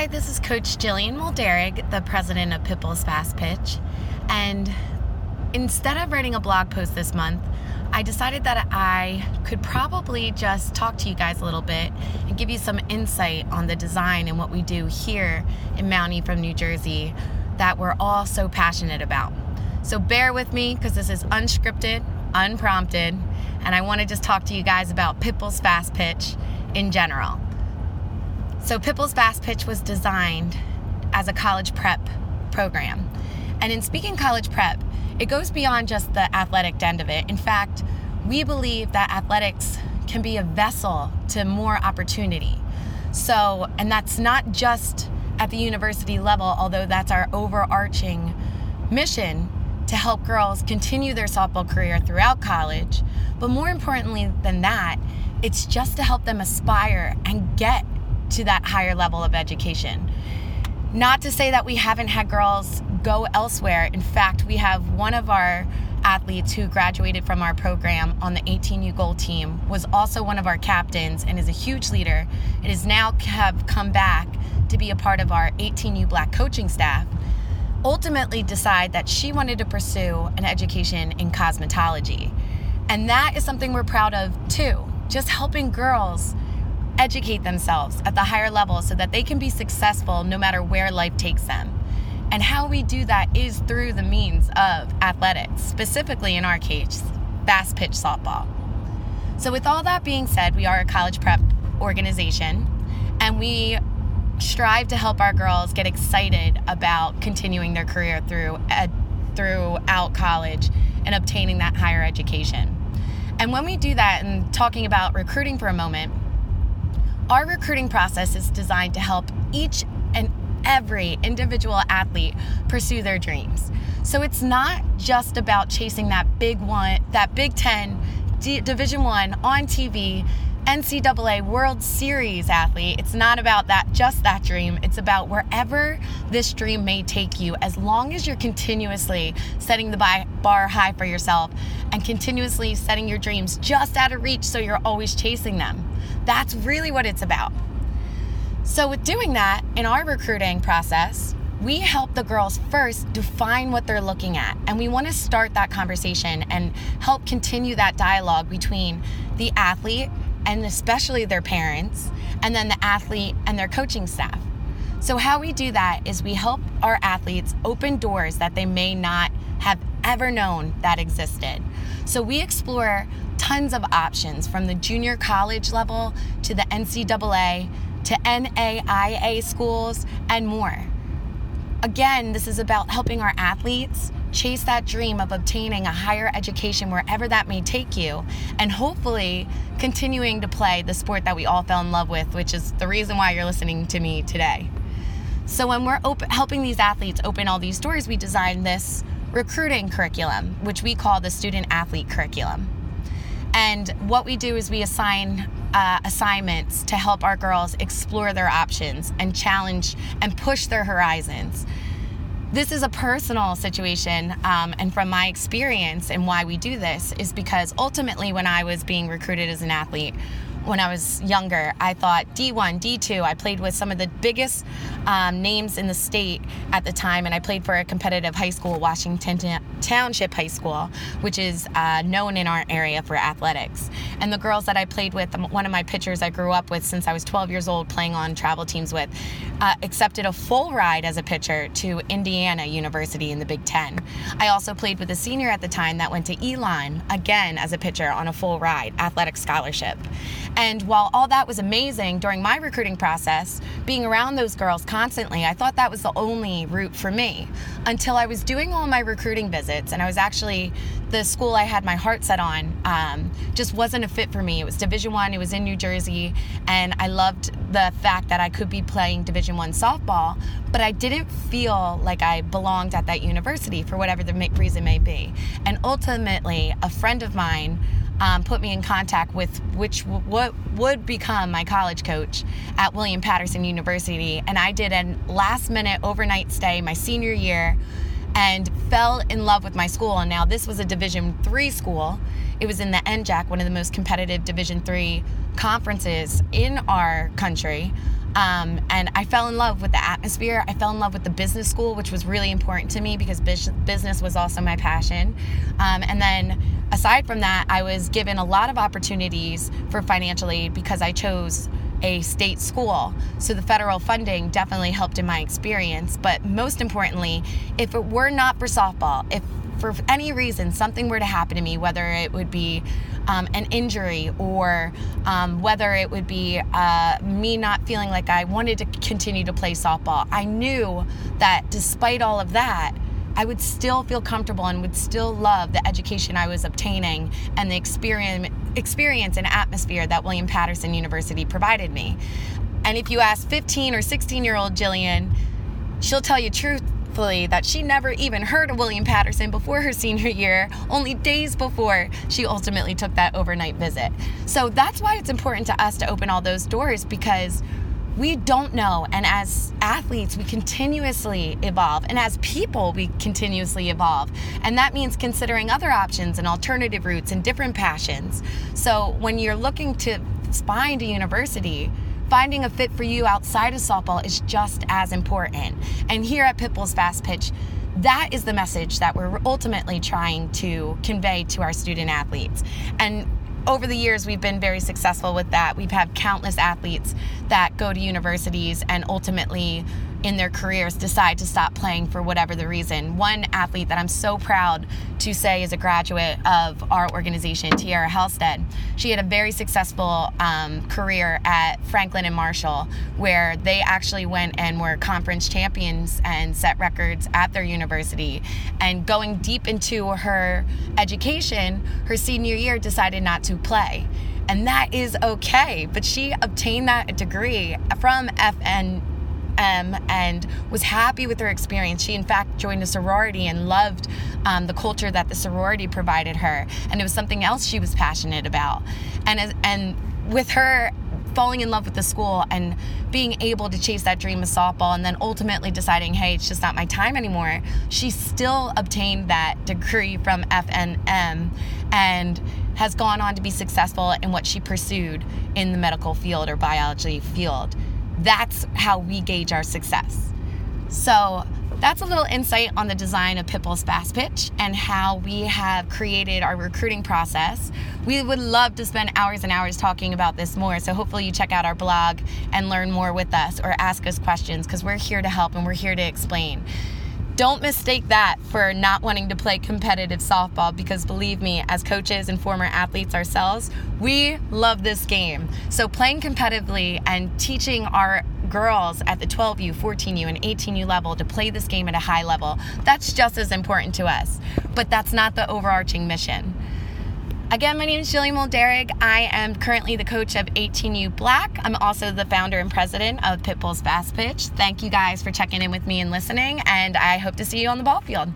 Hi, this is Coach Jillian Mulderig, the president of Pitbull's Fast Pitch. And instead of writing a blog post this month, I decided that I could probably just talk to you guys a little bit and give you some insight on the design and what we do here in Mount from New Jersey, that we're all so passionate about. So bear with me because this is unscripted, unprompted, and I want to just talk to you guys about Pitbull's Fast Pitch in general. So, Pitbull's Fast Pitch was designed as a college prep program. And in speaking college prep, it goes beyond just the athletic end of it. In fact, we believe that athletics can be a vessel to more opportunity. So, and that's not just at the university level, although that's our overarching mission to help girls continue their softball career throughout college. But more importantly than that, it's just to help them aspire and get to that higher level of education. Not to say that we haven't had girls go elsewhere. In fact, we have one of our athletes who graduated from our program on the 18U gold team was also one of our captains and is a huge leader. It has now have come back to be a part of our 18U black coaching staff. Ultimately decide that she wanted to pursue an education in cosmetology. And that is something we're proud of too. Just helping girls educate themselves at the higher level so that they can be successful no matter where life takes them. And how we do that is through the means of athletics, specifically in our case, fast pitch softball. So, with all that being said, we are a college prep organization and we strive to help our girls get excited about continuing their career through ed, throughout college and obtaining that higher education. And when we do that, and talking about recruiting for a moment, our recruiting process is designed to help each and every individual athlete pursue their dreams. So it's not just about chasing that big one, that Big 10 D- Division 1 on TV NCAA World Series athlete. It's not about that just that dream. It's about wherever this dream may take you as long as you're continuously setting the bar high for yourself and continuously setting your dreams just out of reach so you're always chasing them. That's really what it's about. So, with doing that in our recruiting process, we help the girls first define what they're looking at. And we want to start that conversation and help continue that dialogue between the athlete and especially their parents, and then the athlete and their coaching staff. So, how we do that is we help our athletes open doors that they may not have ever known that existed. So, we explore tons of options from the junior college level to the NCAA to NAIA schools and more. Again, this is about helping our athletes chase that dream of obtaining a higher education wherever that may take you, and hopefully continuing to play the sport that we all fell in love with, which is the reason why you're listening to me today. So, when we're op- helping these athletes open all these doors, we designed this recruiting curriculum, which we call the student athlete curriculum. And what we do is we assign uh, assignments to help our girls explore their options and challenge and push their horizons this is a personal situation, um, and from my experience and why we do this is because ultimately, when I was being recruited as an athlete, when I was younger, I thought D1, D2. I played with some of the biggest um, names in the state at the time, and I played for a competitive high school, Washington Township High School, which is uh, known in our area for athletics. And the girls that I played with, um, one of my pitchers I grew up with since I was 12 years old, playing on travel teams with, uh, accepted a full ride as a pitcher to Indiana University in the Big Ten. I also played with a senior at the time that went to Elon, again as a pitcher on a full ride, athletic scholarship. And while all that was amazing during my recruiting process, being around those girls constantly, I thought that was the only route for me until I was doing all my recruiting visits. And I was actually, the school I had my heart set on um, just wasn't a fit for me. It was Division One, it was in New Jersey, and I loved the fact that I could be playing Division One softball, but I didn't feel like I belonged at that university for whatever the reason may be. And ultimately, a friend of mine um, put me in contact with which what would become my college coach at William Paterson University. And I did a last minute overnight stay my senior year and fell in love with my school. And now this was a Division three school. It was in the NJAC, one of the most competitive Division three conferences in our country. Um, and I fell in love with the atmosphere. I fell in love with the business school, which was really important to me because business was also my passion. Um, and then, aside from that, I was given a lot of opportunities for financial aid because I chose a state school. So the federal funding definitely helped in my experience. But most importantly, if it were not for softball, if for any reason something were to happen to me, whether it would be um, an injury or um, whether it would be uh, me not feeling like I wanted to continue to play softball, I knew that despite all of that, I would still feel comfortable and would still love the education I was obtaining and the experience, experience and atmosphere that William Paterson University provided me. And if you ask 15 or 16 year old Jillian, she'll tell you truthfully that she never even heard of William Patterson before her senior year, only days before she ultimately took that overnight visit. So that's why it's important to us to open all those doors because we don't know. And as athletes, we continuously evolve. And as people, we continuously evolve. And that means considering other options and alternative routes and different passions. So when you're looking to find a university, finding a fit for you outside of softball is just as important. And here at Pitbull's Fast Pitch, that is the message that we're ultimately trying to convey to our student athletes. And over the years, we've been very successful with that. We've had countless athletes that go to universities and ultimately in their careers decide to stop playing for whatever the reason. One athlete that I'm so proud to say is a graduate of our organization, Tiara Halstead. She had a very successful um, career at Franklin and Marshall, where they actually went and were conference champions and set records at their university. And going deep into her education, her senior year decided not to play and that is okay. But she obtained that degree from FN um, and was happy with her experience. She, in fact, joined a sorority and loved um, the culture that the sorority provided her, and it was something else she was passionate about. And as, and with her falling in love with the school and being able to chase that dream of softball and then ultimately deciding, hey, it's just not my time anymore, she still obtained that degree from F&M and has gone on to be successful in what she pursued in the medical field or biology field that's how we gauge our success. So, that's a little insight on the design of Pitbull's Fast Pitch and how we have created our recruiting process. We would love to spend hours and hours talking about this more, so hopefully you check out our blog and learn more with us or ask us questions because we're here to help and we're here to explain. Don't mistake that for not wanting to play competitive softball because believe me, as coaches and former athletes ourselves, we love this game. So playing competitively and teaching our girls at the 12U, 14U, and 18U level to play this game at a high level, that's just as important to us. But that's not the overarching mission. Again, my name is Jillian Mulderig. I am currently the coach of 18U Black. I'm also the founder and president of Pitbull's Fast Pitch. Thank you guys for checking in with me and listening, and I hope to see you on the ball field.